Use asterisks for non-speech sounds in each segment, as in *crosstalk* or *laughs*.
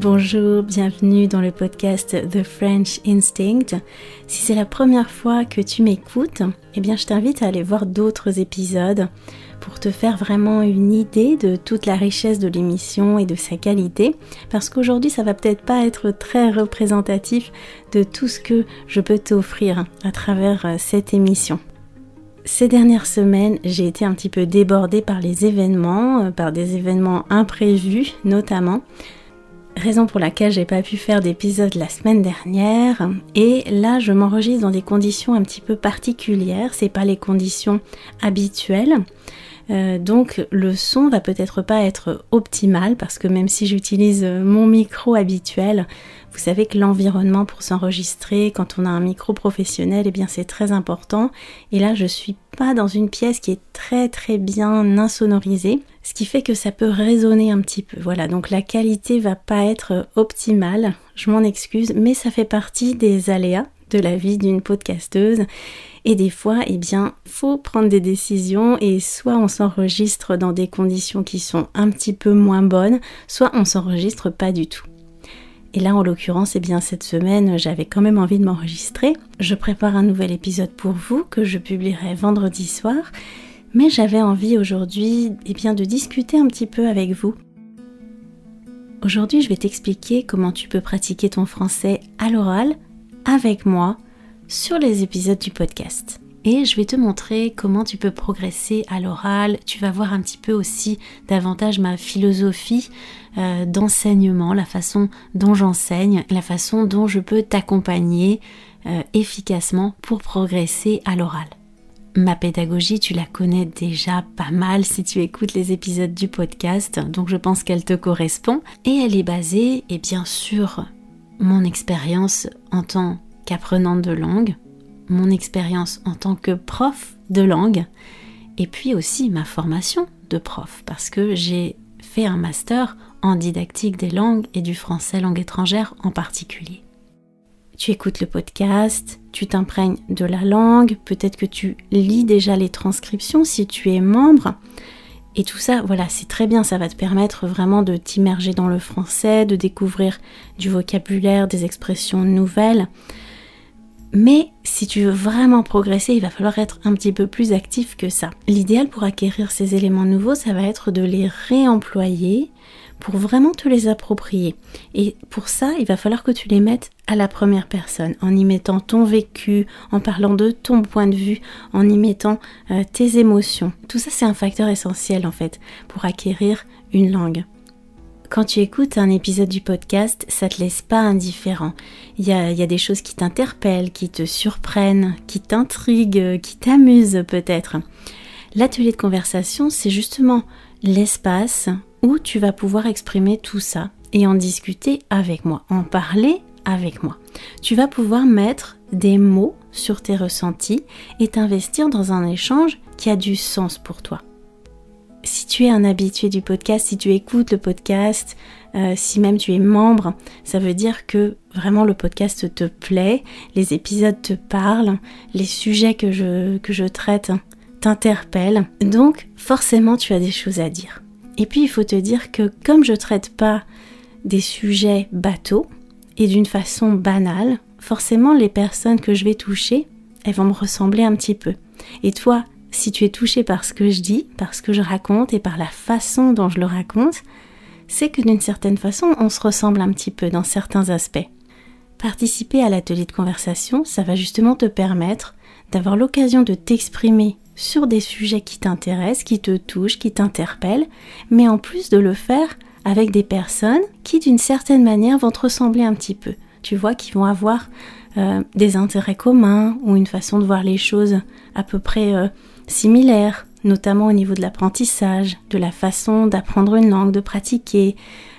Bonjour, bienvenue dans le podcast The French Instinct. Si c'est la première fois que tu m'écoutes, eh bien je t'invite à aller voir d'autres épisodes pour te faire vraiment une idée de toute la richesse de l'émission et de sa qualité parce qu'aujourd'hui ça va peut-être pas être très représentatif de tout ce que je peux t'offrir à travers euh, cette émission. Ces dernières semaines, j'ai été un petit peu débordée par les événements, euh, par des événements imprévus notamment raison pour laquelle j'ai pas pu faire d'épisode la semaine dernière. Et là, je m'enregistre dans des conditions un petit peu particulières. C'est pas les conditions habituelles. Euh, donc le son va peut-être pas être optimal parce que même si j'utilise mon micro habituel, vous savez que l'environnement pour s'enregistrer quand on a un micro professionnel, eh bien c'est très important. Et là, je suis pas dans une pièce qui est très très bien insonorisée, ce qui fait que ça peut résonner un petit peu. Voilà, donc la qualité va pas être optimale. Je m'en excuse, mais ça fait partie des aléas de la vie d'une podcasteuse. Et des fois, eh bien, faut prendre des décisions et soit on s'enregistre dans des conditions qui sont un petit peu moins bonnes, soit on s'enregistre pas du tout. Et là, en l'occurrence, eh bien, cette semaine, j'avais quand même envie de m'enregistrer. Je prépare un nouvel épisode pour vous que je publierai vendredi soir. Mais j'avais envie aujourd'hui, eh bien, de discuter un petit peu avec vous. Aujourd'hui, je vais t'expliquer comment tu peux pratiquer ton français à l'oral avec moi sur les épisodes du podcast. Et je vais te montrer comment tu peux progresser à l'oral. Tu vas voir un petit peu aussi davantage ma philosophie euh, d'enseignement, la façon dont j'enseigne, la façon dont je peux t'accompagner euh, efficacement pour progresser à l'oral. Ma pédagogie, tu la connais déjà pas mal si tu écoutes les épisodes du podcast, donc je pense qu'elle te correspond. Et elle est basée, et bien sûr, mon expérience en tant qu'apprenante de langue, mon expérience en tant que prof de langue, et puis aussi ma formation de prof, parce que j'ai fait un master en didactique des langues et du français langue étrangère en particulier. Tu écoutes le podcast, tu t'imprègnes de la langue, peut-être que tu lis déjà les transcriptions si tu es membre. Et tout ça, voilà, c'est très bien, ça va te permettre vraiment de t'immerger dans le français, de découvrir du vocabulaire, des expressions nouvelles. Mais si tu veux vraiment progresser, il va falloir être un petit peu plus actif que ça. L'idéal pour acquérir ces éléments nouveaux, ça va être de les réemployer pour vraiment te les approprier. Et pour ça, il va falloir que tu les mettes à la première personne, en y mettant ton vécu, en parlant de ton point de vue, en y mettant euh, tes émotions. Tout ça, c'est un facteur essentiel en fait pour acquérir une langue. Quand tu écoutes un épisode du podcast, ça te laisse pas indifférent. Il y y a des choses qui t'interpellent, qui te surprennent, qui t'intriguent, qui t'amusent peut-être. L'atelier de conversation, c'est justement l'espace où tu vas pouvoir exprimer tout ça et en discuter avec moi, en parler avec moi. Tu vas pouvoir mettre des mots sur tes ressentis et t'investir dans un échange qui a du sens pour toi. Si tu es un habitué du podcast, si tu écoutes le podcast, euh, si même tu es membre, ça veut dire que vraiment le podcast te plaît, les épisodes te parlent, les sujets que je, que je traite t'interpellent. Donc forcément tu as des choses à dire. Et puis il faut te dire que comme je traite pas des sujets bateaux et d'une façon banale, forcément les personnes que je vais toucher, elles vont me ressembler un petit peu. Et toi, si tu es touché par ce que je dis, par ce que je raconte et par la façon dont je le raconte, c'est que d'une certaine façon, on se ressemble un petit peu dans certains aspects. Participer à l'atelier de conversation, ça va justement te permettre d'avoir l'occasion de t'exprimer sur des sujets qui t'intéressent, qui te touchent, qui t'interpellent, mais en plus de le faire avec des personnes qui d'une certaine manière vont te ressembler un petit peu. Tu vois, qui vont avoir euh, des intérêts communs ou une façon de voir les choses à peu près euh, similaires, notamment au niveau de l'apprentissage, de la façon d'apprendre une langue, de pratiquer,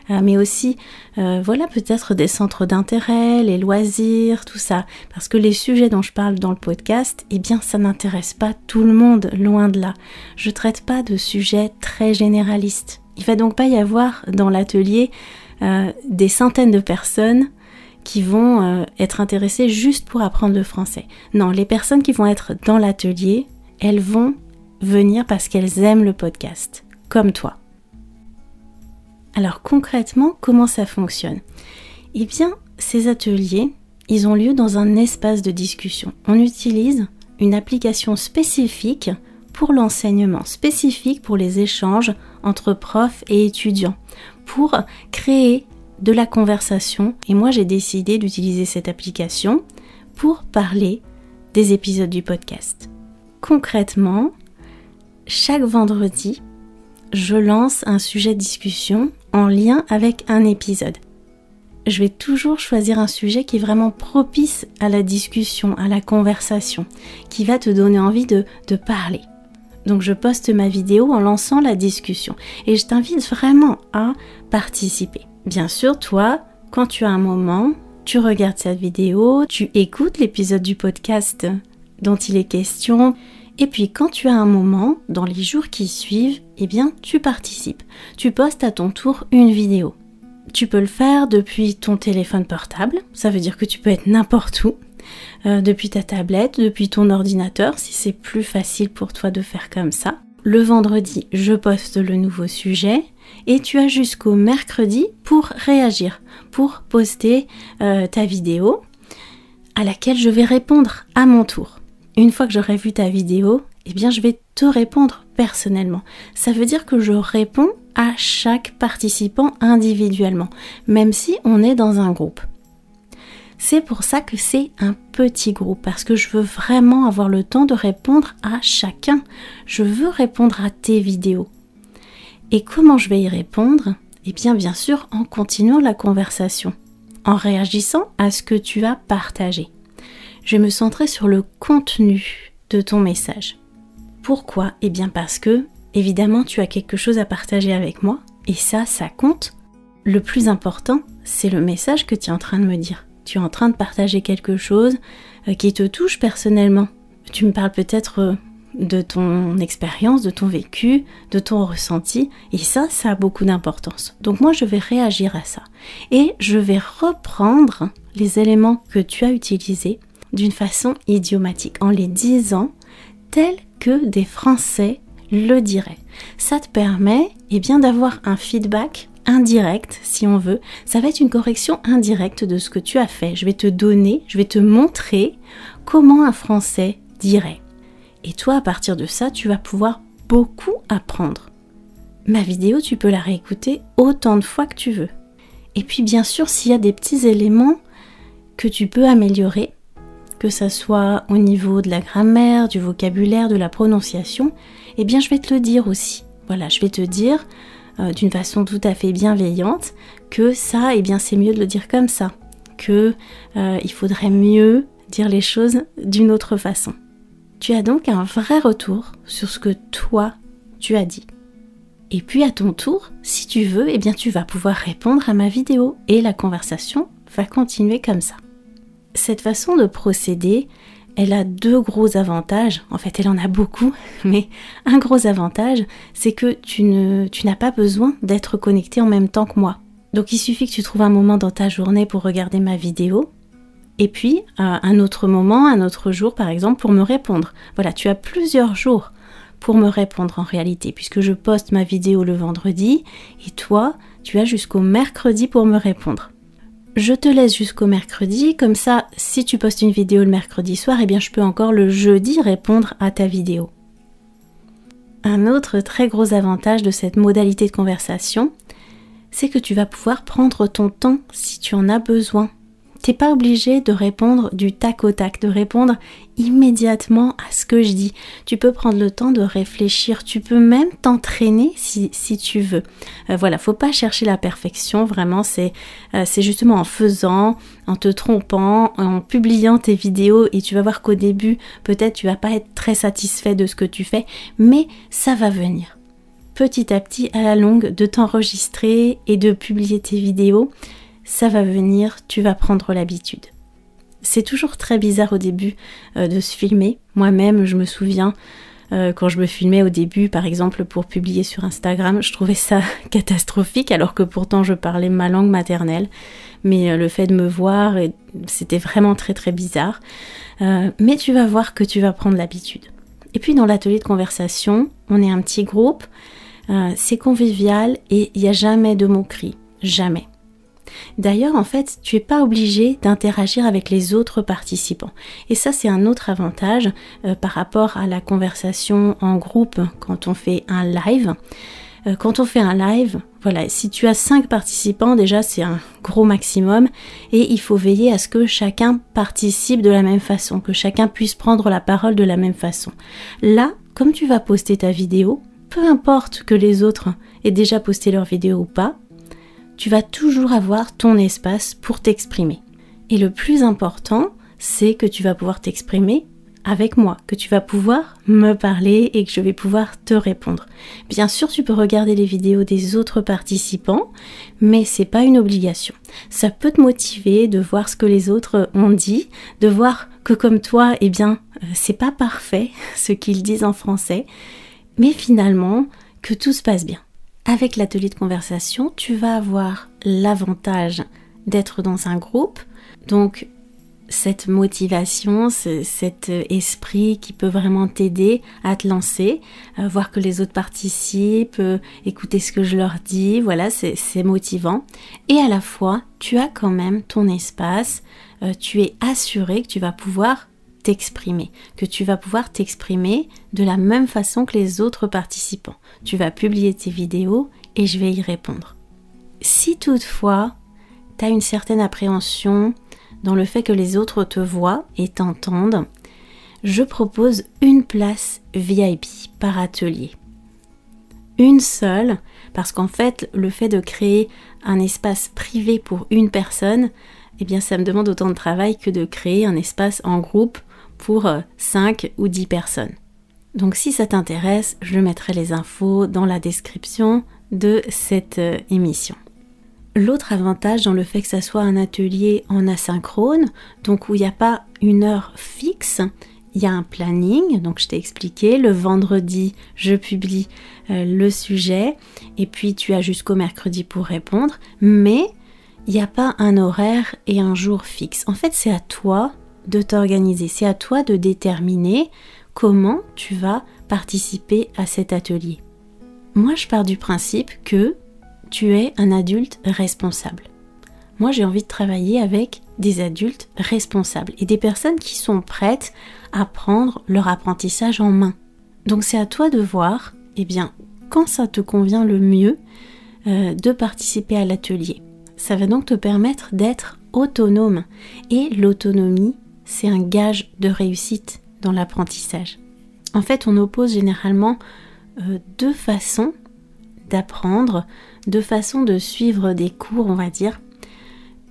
mais aussi, euh, voilà, peut-être des centres d'intérêt, les loisirs, tout ça. Parce que les sujets dont je parle dans le podcast, eh bien, ça n'intéresse pas tout le monde, loin de là. Je traite pas de sujets très généralistes. Il va donc pas y avoir dans l'atelier euh, des centaines de personnes qui vont être intéressées juste pour apprendre le français. Non, les personnes qui vont être dans l'atelier, elles vont venir parce qu'elles aiment le podcast, comme toi. Alors concrètement, comment ça fonctionne? Eh bien, ces ateliers, ils ont lieu dans un espace de discussion. On utilise une application spécifique pour l'enseignement, spécifique pour les échanges entre profs et étudiants, pour créer de la conversation. Et moi, j'ai décidé d'utiliser cette application pour parler des épisodes du podcast. Concrètement, chaque vendredi, je lance un sujet de discussion en lien avec un épisode. Je vais toujours choisir un sujet qui est vraiment propice à la discussion, à la conversation, qui va te donner envie de, de parler. Donc je poste ma vidéo en lançant la discussion et je t'invite vraiment à participer. Bien sûr, toi, quand tu as un moment, tu regardes cette vidéo, tu écoutes l'épisode du podcast dont il est question, et puis quand tu as un moment, dans les jours qui suivent, eh bien tu participes. Tu postes à ton tour une vidéo. Tu peux le faire depuis ton téléphone portable, ça veut dire que tu peux être n'importe où, euh, depuis ta tablette, depuis ton ordinateur, si c'est plus facile pour toi de faire comme ça. Le vendredi, je poste le nouveau sujet et tu as jusqu'au mercredi pour réagir, pour poster euh, ta vidéo à laquelle je vais répondre à mon tour. Une fois que j'aurai vu ta vidéo, eh bien je vais te répondre personnellement. Ça veut dire que je réponds à chaque participant individuellement, même si on est dans un groupe. C'est pour ça que c'est un petit groupe, parce que je veux vraiment avoir le temps de répondre à chacun. Je veux répondre à tes vidéos. Et comment je vais y répondre? Eh bien, bien sûr, en continuant la conversation, en réagissant à ce que tu as partagé. Je me centrer sur le contenu de ton message. Pourquoi? Eh bien parce que, évidemment, tu as quelque chose à partager avec moi, et ça, ça compte. Le plus important, c'est le message que tu es en train de me dire tu es en train de partager quelque chose euh, qui te touche personnellement. Tu me parles peut-être euh, de ton expérience, de ton vécu, de ton ressenti, et ça, ça a beaucoup d'importance. Donc moi, je vais réagir à ça. Et je vais reprendre les éléments que tu as utilisés d'une façon idiomatique, en les disant tels que des Français le diraient. Ça te permet eh bien, d'avoir un feedback indirect, si on veut. Ça va être une correction indirecte de ce que tu as fait. Je vais te donner, je vais te montrer comment un Français dirait. Et toi, à partir de ça, tu vas pouvoir beaucoup apprendre. Ma vidéo, tu peux la réécouter autant de fois que tu veux. Et puis, bien sûr, s'il y a des petits éléments que tu peux améliorer, que ça soit au niveau de la grammaire, du vocabulaire, de la prononciation, eh bien, je vais te le dire aussi. Voilà, je vais te dire, euh, d'une façon tout à fait bienveillante que ça, eh bien c'est mieux de le dire comme ça, que euh, il faudrait mieux dire les choses d'une autre façon. Tu as donc un vrai retour sur ce que toi tu as dit. Et puis à ton tour, si tu veux, eh bien tu vas pouvoir répondre à ma vidéo et la conversation va continuer comme ça. Cette façon de procéder, elle a deux gros avantages. En fait, elle en a beaucoup, *laughs* mais un gros avantage, c'est que tu, n'as pas besoin d'être connecté en même temps que moi. Donc il suffit que tu trouves un moment dans ta journée pour regarder ma vidéo, et puis un autre moment, un autre jour par exemple, pour me répondre. Voilà, tu as plusieurs jours pour me répondre en réalité, puisque je poste ma vidéo le vendredi, et toi, tu as jusqu'au mercredi pour me répondre. Je te laisse jusqu'au mercredi, comme ça, si tu postes une vidéo le mercredi soir, eh bien je peux encore le jeudi répondre à ta vidéo. Un autre très gros avantage de cette modalité de conversation, c'est que tu vas pouvoir prendre ton temps si tu en as besoin. T'es pas obligé de répondre du tac au tac, de répondre immédiatement à ce que je dis. Tu peux prendre le temps de réfléchir, tu peux même t'entraîner si, tu veux. Euh, voilà, faut pas chercher la perfection, vraiment, c'est euh, c'est justement en faisant, en te trompant, en publiant tes vidéos et tu vas voir qu'au début, peut-être tu vas pas être très satisfait de ce que tu fais, mais ça va venir. Petit à petit, à la longue, de t'enregistrer et de publier tes vidéos, ça va venir, tu vas prendre l'habitude. C'est toujours très bizarre au début euh, de se filmer. Moi-même, je me souviens euh, quand je me filmais au début, par exemple pour publier sur Instagram, je trouvais ça *laughs* catastrophique alors que pourtant je parlais ma langue maternelle. Mais euh, le fait de me voir, c'était vraiment très très bizarre. mais tu vas voir que tu vas prendre l'habitude. Et puis dans l'atelier de conversation, on est un petit groupe. C'est convivial et il n'y a jamais de moquerie. Jamais. D'ailleurs, en fait, tu n'es pas obligé d'interagir avec les autres participants. Et ça, c'est un autre avantage euh, par rapport à la conversation en groupe quand on fait un live. Euh, quand on fait un live, voilà, si tu as cinq participants, déjà c'est un gros maximum et il faut veiller à ce que chacun participe de la même façon, que chacun puisse prendre la parole de la même façon. Là, comme tu vas poster ta vidéo, peu importe que les autres aient déjà posté leur vidéo ou pas, tu vas toujours avoir ton espace pour t'exprimer. Et le plus important, c'est que tu vas pouvoir t'exprimer avec moi, que tu vas pouvoir me parler et que je vais pouvoir te répondre. Bien sûr, tu peux regarder les vidéos des autres participants, mais c'est pas une obligation. Ça peut te motiver de voir ce que les autres ont dit, de voir que comme toi, eh bien, euh, c'est pas parfait *laughs* ce qu'ils disent en français, mais finalement, que tout se passe bien. Avec l'atelier de conversation, tu vas avoir l'avantage d'être dans un groupe, donc cette motivation, cet esprit qui peut vraiment t'aider à te lancer, euh, voir que les autres participent, euh, écouter ce que je leur dis, voilà, c'est motivant. Et à la fois, tu as quand même ton espace, euh, tu es assuré que tu vas pouvoir t'exprimer, que tu vas pouvoir t'exprimer de la même façon que les autres participants. Tu vas publier tes vidéos et je vais y répondre. Si toutefois, tu as une certaine appréhension dans le fait que les autres te voient et t'entendent, je propose une place VIP par atelier. Une seule, parce qu'en fait, le fait de créer un espace privé pour une personne, eh bien, ça me demande autant de travail que de créer un espace en groupe pour 5 euh, ou 10 personnes. Donc si ça t'intéresse, je mettrai les infos dans la description de cette euh, émission. L'autre avantage dans le fait que ça soit un atelier en asynchrone, donc où il n'y a pas une heure fixe, il y a un planning, donc je t'ai expliqué, le vendredi je publie euh, le sujet et puis tu as jusqu'au mercredi pour répondre, mais il n'y a pas un horaire et un jour fixe. En fait c'est à toi de t'organiser. C'est à toi de déterminer comment tu vas participer à cet atelier. Moi, je pars du principe que tu es un adulte responsable. Moi, j'ai envie de travailler avec des adultes responsables et des personnes qui sont prêtes à prendre leur apprentissage en main. Donc, c'est à toi de voir, eh bien, quand ça te convient le mieux, euh, de participer à l'atelier. Ça va donc te permettre d'être autonome. Et l'autonomie, c'est un gage de réussite dans l'apprentissage. En fait, on oppose généralement euh, deux façons d'apprendre, deux façons de suivre des cours, on va dire.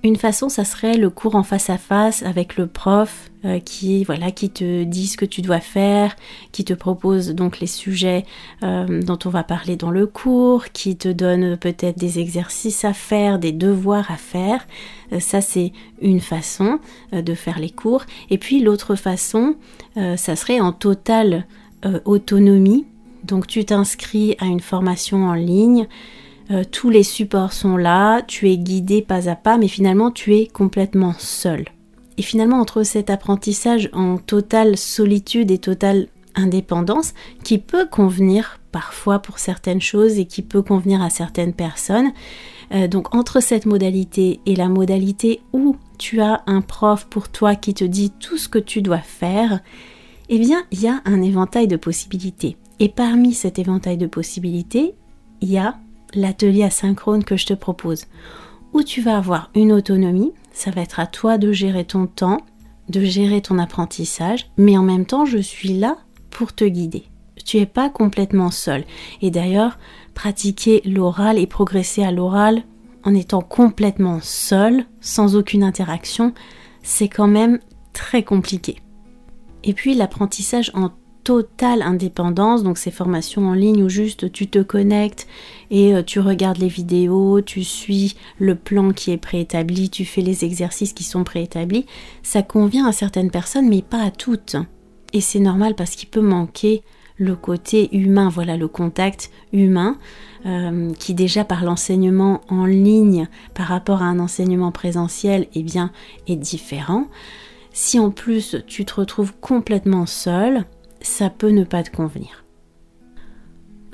Une façon, ça serait le cours en face à face avec le prof euh, qui, voilà, qui te dit ce que tu dois faire, qui te propose donc les sujets euh, dont on va parler dans le cours, qui te donne peut-être des exercices à faire, des devoirs à faire. Euh, ça, c'est une façon de faire les cours. Et puis l'autre façon, ça serait en totale autonomie. Donc tu t'inscris à une formation en ligne euh, tous les supports sont là, tu es guidé pas à pas, mais finalement tu es complètement seul. Et finalement, entre cet apprentissage en totale solitude et totale indépendance, qui peut convenir parfois pour certaines choses et qui peut convenir à certaines personnes, euh, donc entre cette modalité et la modalité où tu as un prof pour toi qui te dit tout ce que tu dois faire, eh bien, il y a un éventail de possibilités. Et parmi cet éventail de possibilités, il y a l'atelier asynchrone que je te propose, où tu vas avoir une autonomie, ça va être à toi de gérer ton temps, de gérer ton apprentissage, mais en même temps, je suis là pour te guider. Tu n'es pas complètement seul. Et d'ailleurs, pratiquer l'oral et progresser à l'oral en étant complètement seul, sans aucune interaction, c'est quand même très compliqué. Et puis l'apprentissage en totale indépendance, donc ces formations en ligne où juste tu te connectes et euh, tu regardes les vidéos, tu suis le plan qui est préétabli, tu fais les exercices qui sont préétablis, ça convient à certaines personnes mais pas à toutes. Et c'est normal parce qu'il peut manquer le côté humain, voilà le contact humain, euh, qui déjà par l'enseignement en ligne par rapport à un enseignement présentiel, eh bien, est différent. Si en plus tu te retrouves complètement seul, ça peut ne pas te convenir.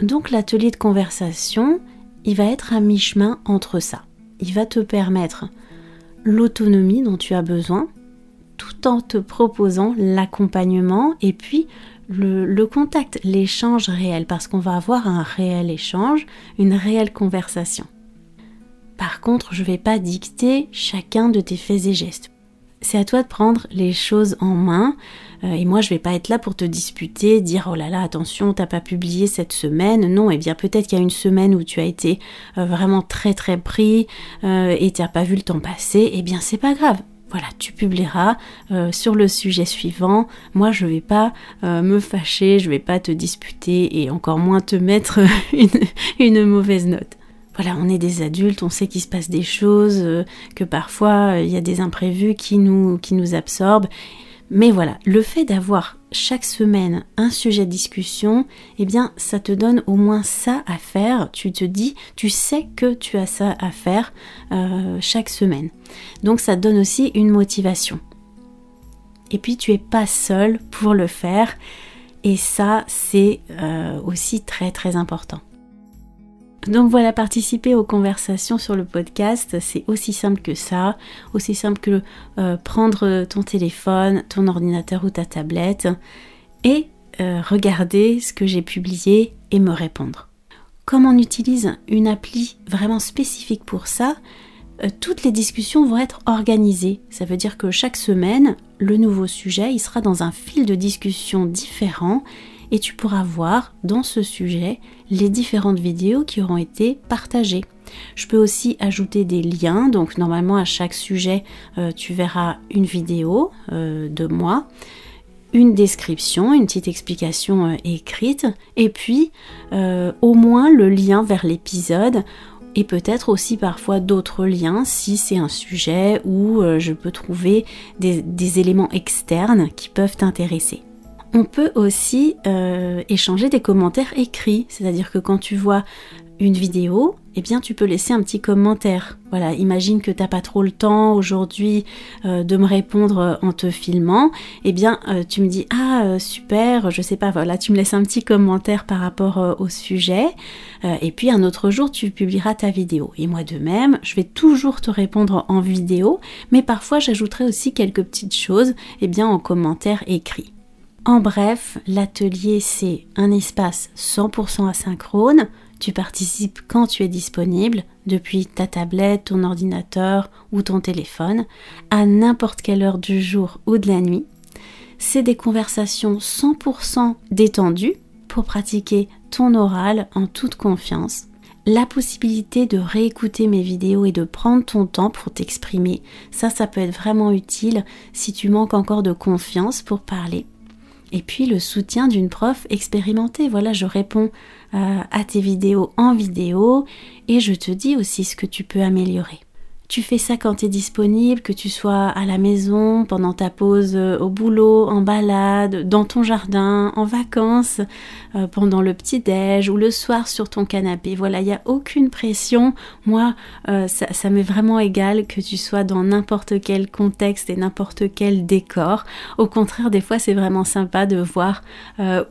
Donc l'atelier de conversation, il va être à mi-chemin entre ça. Il va te permettre l'autonomie dont tu as besoin, tout en te proposant l'accompagnement et puis le, contact, l'échange réel, parce qu'on va avoir un réel échange, une réelle conversation. Par contre, je ne vais pas dicter chacun de tes faits et gestes. C'est à toi de prendre les choses en main. Euh, et moi, je vais pas être là pour te disputer, dire oh là là, attention, t'as pas publié cette semaine. Non, et eh bien peut-être qu'il y a une semaine où tu as été euh, vraiment très très pris euh, et t'as pas vu le temps passer. Et eh bien c'est pas grave voilà, tu publieras euh, sur le sujet suivant. Moi, je vais pas me fâcher, je vais pas te disputer et encore moins te mettre *laughs* une, mauvaise note. Voilà, on est des adultes, on sait qu'il se passe des choses, euh, que parfois il y a des imprévus qui nous, absorbent mais voilà, le fait d'avoir chaque semaine un sujet de discussion, eh bien, ça te donne au moins ça à faire. Tu te dis, tu sais que tu as ça à faire euh, chaque semaine. Donc, ça donne aussi une motivation. Et puis, tu es pas seul pour le faire. Et ça, c'est euh, aussi très très important. Donc voilà, participer aux conversations sur le podcast, c'est aussi simple que ça, aussi simple que euh, prendre ton téléphone, ton ordinateur ou ta tablette et euh, regarder ce que j'ai publié et me répondre. Comme on utilise une appli vraiment spécifique pour ça, euh, toutes les discussions vont être organisées. Ça veut dire que chaque semaine, le nouveau sujet, il sera dans un fil de discussion différent et tu pourras voir dans ce sujet les différentes vidéos qui auront été partagées. Je peux aussi ajouter des liens, donc normalement à chaque sujet euh, tu verras une vidéo euh, de moi, une description, une petite explication euh, écrite, et puis au moins le lien vers l'épisode et peut-être aussi parfois d'autres liens si c'est un sujet où je peux trouver des éléments externes qui peuvent t'intéresser. On peut aussi euh, échanger des commentaires écrits, c'est-à-dire que quand tu vois une vidéo, eh bien tu peux laisser un petit commentaire. Voilà, imagine que t'as pas trop le temps aujourd'hui euh, de me répondre en te filmant, eh bien euh, tu me dis ah super, je sais pas, voilà, tu me laisses un petit commentaire par rapport au sujet, et puis un autre jour tu publieras ta vidéo. Et moi de même, je vais toujours te répondre en vidéo, mais parfois j'ajouterai aussi quelques petites choses, eh bien en commentaire écrit. En bref, l'atelier c'est un espace 100% asynchrone. Tu participes quand tu es disponible, depuis ta tablette, ton ordinateur ou ton téléphone, à n'importe quelle heure du jour ou de la nuit. C'est des conversations 100% détendues pour pratiquer ton oral en toute confiance. La possibilité de réécouter mes vidéos et de prendre ton temps pour t'exprimer, ça, ça peut être vraiment utile si tu manques encore de confiance pour parler et puis le soutien d'une prof expérimentée. Voilà, je réponds euh, à tes vidéos en vidéo et je te dis aussi ce que tu peux améliorer. Tu fais ça quand tu es disponible, que tu sois à la maison, pendant ta pause euh, au boulot, en balade, dans ton jardin, en vacances, euh, pendant le petit-déj ou le soir sur ton canapé. Voilà, il n'y a aucune pression. Moi, euh, ça, ça m'est vraiment égal que tu sois dans n'importe quel contexte et n'importe quel décor. Au contraire, des fois, c'est vraiment sympa de voir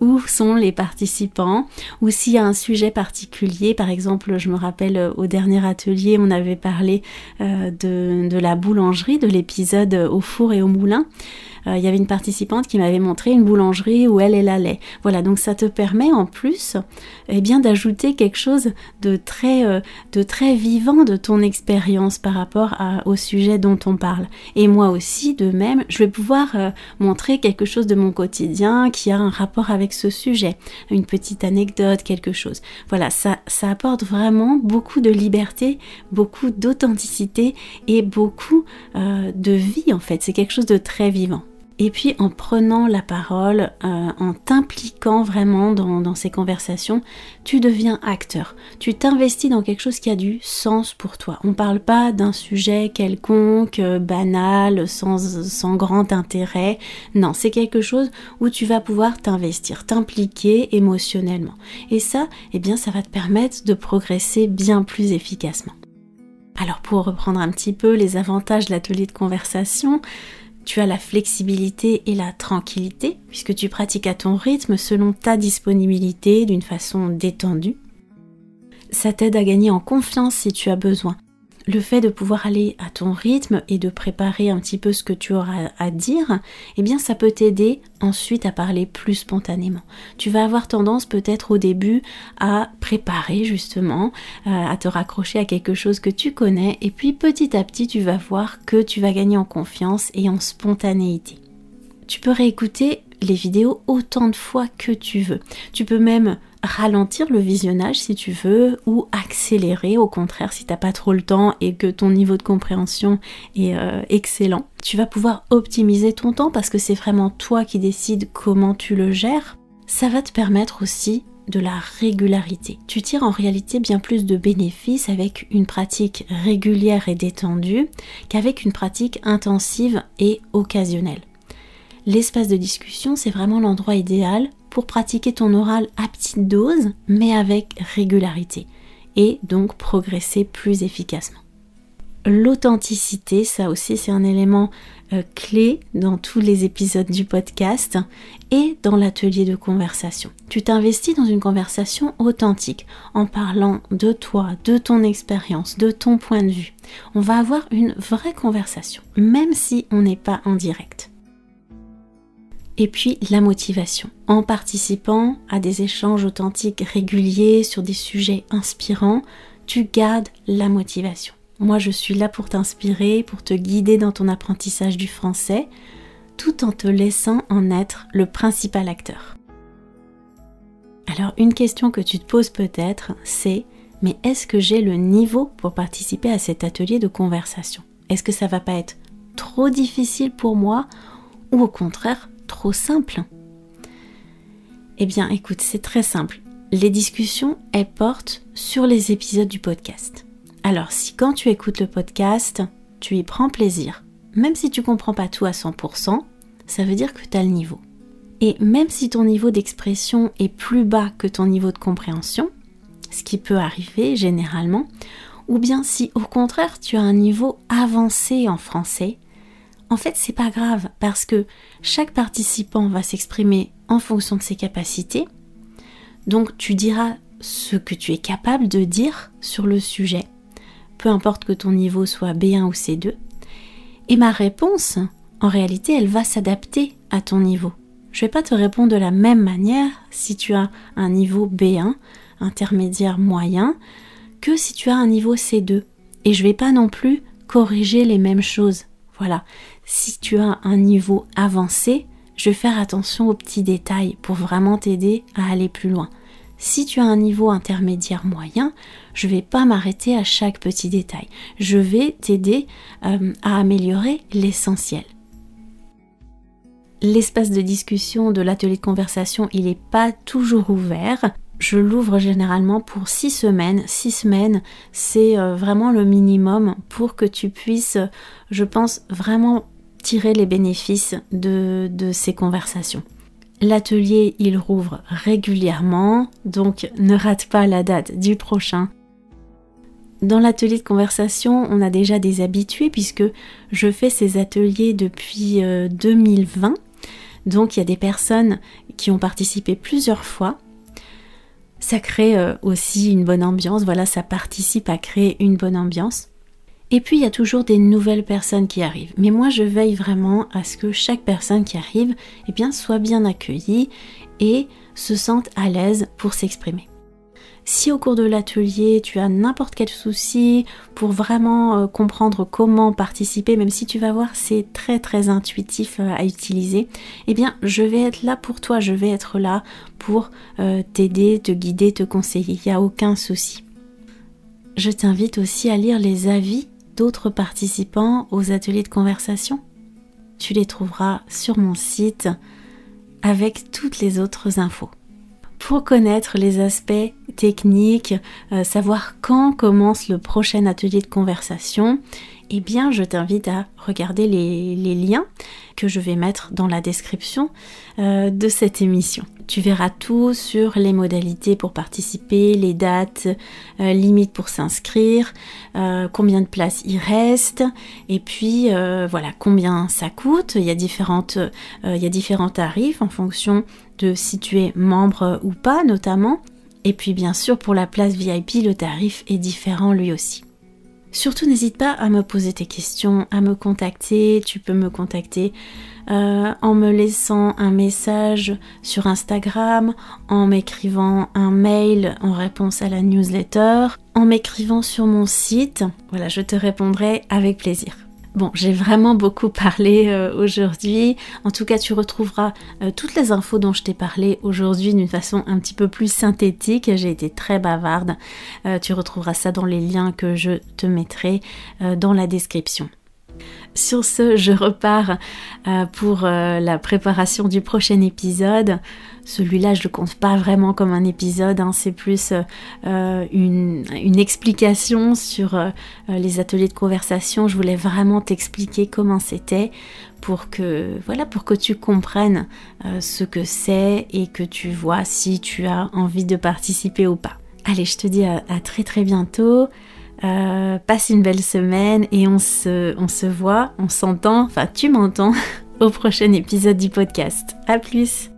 où sont les participants ou s'il y a un sujet particulier. Par exemple, je me rappelle au dernier atelier, on avait parlé euh, de, la boulangerie, de l'épisode au four et au moulin. Euh, il y avait une participante qui m'avait montré une boulangerie où elle, elle allait. Voilà, donc ça te permet en plus eh bien d'ajouter quelque chose de très, euh, de très vivant de ton expérience par rapport au sujet dont on parle. Et moi aussi, de même, je vais pouvoir montrer quelque chose de mon quotidien qui a un rapport avec ce sujet, une petite anecdote, quelque chose. Voilà, ça, ça apporte vraiment beaucoup de liberté, beaucoup d'authenticité et beaucoup euh, de vie en fait. C'est quelque chose de très vivant. Et puis en prenant la parole, euh, en t'impliquant vraiment dans, ces conversations, tu deviens acteur. Tu t'investis dans quelque chose qui a du sens pour toi. On ne parle pas d'un sujet quelconque, euh, banal, sans, sans grand intérêt. Non, c'est quelque chose où tu vas pouvoir t'investir, t'impliquer émotionnellement. Et ça, eh bien, ça va te permettre de progresser bien plus efficacement. Alors pour reprendre un petit peu les avantages de l'atelier de conversation, Tu as la flexibilité et la tranquillité, puisque tu pratiques à ton rythme selon ta disponibilité d'une façon détendue. Ça t'aide à gagner en confiance si tu as besoin le fait de pouvoir aller à ton rythme et de préparer un petit peu ce que tu auras à dire, eh bien ça peut t'aider ensuite à parler plus spontanément. Tu vas avoir tendance peut-être au début à préparer justement, euh, à te raccrocher à quelque chose que tu connais et puis petit à petit tu vas voir que tu vas gagner en confiance et en spontanéité. Tu peux réécouter les vidéos autant de fois que tu veux. Tu peux même ralentir le visionnage si tu veux ou accélérer au contraire si t'as pas trop le temps et que ton niveau de compréhension est euh, excellent. Tu vas pouvoir optimiser ton temps parce que c'est vraiment toi qui décides comment tu le gères. Ça va te permettre aussi de la régularité. Tu tires en réalité bien plus de bénéfices avec une pratique régulière et détendue qu'avec une pratique intensive et occasionnelle. L'espace de discussion, c'est vraiment l'endroit idéal pour pratiquer ton oral à petite dose, mais avec régularité, et donc progresser plus efficacement. L'authenticité, ça aussi c'est un élément euh, clé dans tous les épisodes du podcast et dans l'atelier de conversation. Tu t'investis dans une conversation authentique en parlant de toi, de ton expérience, de ton point de vue. On va avoir une vraie conversation, même si on n'est pas en direct. Et puis la motivation. En participant à des échanges authentiques réguliers sur des sujets inspirants, tu gardes la motivation. Moi, je suis là pour t'inspirer, pour te guider dans ton apprentissage du français, tout en te laissant en être le principal acteur. Alors, une question que tu te poses peut-être, c'est mais est-ce que j'ai le niveau pour participer à cet atelier de conversation? Est-ce que ça va pas être trop difficile pour moi? Ou au contraire trop simple Eh bien, écoute, c'est très simple. Les discussions, elles portent sur les épisodes du podcast. Alors, si quand tu écoutes le podcast, tu y prends plaisir, même si tu comprends pas tout à 100%, ça veut dire que tu as le niveau. Et même si ton niveau d'expression est plus bas que ton niveau de compréhension, ce qui peut arriver généralement, ou bien si au contraire tu as un niveau avancé en français, en fait, c'est pas grave parce que chaque participant va s'exprimer en fonction de ses capacités. Donc, tu diras ce que tu es capable de dire sur le sujet, peu importe que ton niveau soit B1 ou C2. Et ma réponse, en réalité, elle va s'adapter à ton niveau. Je vais pas te répondre de la même manière si tu as un niveau B1, intermédiaire moyen, que si tu as un niveau C2. Et je vais pas non plus corriger les mêmes choses. Voilà, si tu as un niveau avancé, je vais faire attention aux petits détails pour vraiment t'aider à aller plus loin. Si tu as un niveau intermédiaire moyen, je ne vais pas m'arrêter à chaque petit détail. Je vais t'aider euh, à améliorer l'essentiel. L'espace de discussion de l'atelier de conversation, il n'est pas toujours ouvert. Je l'ouvre généralement pour six semaines. Six semaines, c'est euh, vraiment le minimum pour que tu puisses, je pense, vraiment tirer les bénéfices de, ces conversations. L'atelier, il rouvre régulièrement, donc ne rate pas la date du prochain. Dans l'atelier de conversation, on a déjà des habitués puisque je fais ces ateliers depuis 2020. Euh, donc il y a des personnes qui ont participé plusieurs fois. Ça crée euh, aussi une bonne ambiance, voilà, ça participe à créer une bonne ambiance. Et puis il y a toujours des nouvelles personnes qui arrivent. Mais moi je veille vraiment à ce que chaque personne qui arrive eh bien, soit bien accueillie et se sente à l'aise pour s'exprimer. Si au cours de l'atelier tu as n'importe quel souci pour vraiment euh, comprendre comment participer, même si tu vas voir c'est très très intuitif euh, à utiliser, eh bien je vais être là pour toi, je vais être là pour euh, t'aider, te guider, te conseiller, il n'y a aucun souci. Je t'invite aussi à lire les avis d'autres participants aux ateliers de conversation. Tu les trouveras sur mon site avec toutes les autres infos. Pour connaître les aspects techniques, euh, savoir quand commence le prochain atelier de conversation, eh bien je t'invite à regarder les, liens que je vais mettre dans la description euh, de cette émission. Tu verras tout sur les modalités pour participer, les dates, euh, limites pour s'inscrire, euh, combien de places il reste, et puis voilà combien ça coûte. Y a il y a différents tarifs en fonction de si tu es membre ou pas notamment. Et puis bien sûr pour la place VIP, le tarif est différent lui aussi. Surtout n'hésite pas à me poser tes questions, à me contacter. Tu peux me contacter euh, en me laissant un message sur Instagram, en m'écrivant un mail en réponse à la newsletter, en m'écrivant sur mon site. Voilà, je te répondrai avec plaisir. Bon, j'ai vraiment beaucoup parlé euh, aujourd'hui. En tout cas, tu retrouveras euh, toutes les infos dont je t'ai parlé aujourd'hui d'une façon un petit peu plus synthétique. J'ai été très bavarde. Euh, tu retrouveras ça dans les liens que je te mettrai dans la description. Sur ce, je repars euh, pour euh, la préparation du prochain épisode. Celui-là, je le compte pas vraiment comme un épisode, hein. c'est plus euh, une, explication sur les ateliers de conversation. Je voulais vraiment t'expliquer comment c'était pour que voilà pour que tu comprennes ce que c'est et que tu vois si tu as envie de participer ou pas. Allez, je te dis à très très bientôt. Euh, passe une belle semaine et on se, on se voit, on s'entend, enfin tu m'entends *laughs* au prochain épisode du podcast. A plus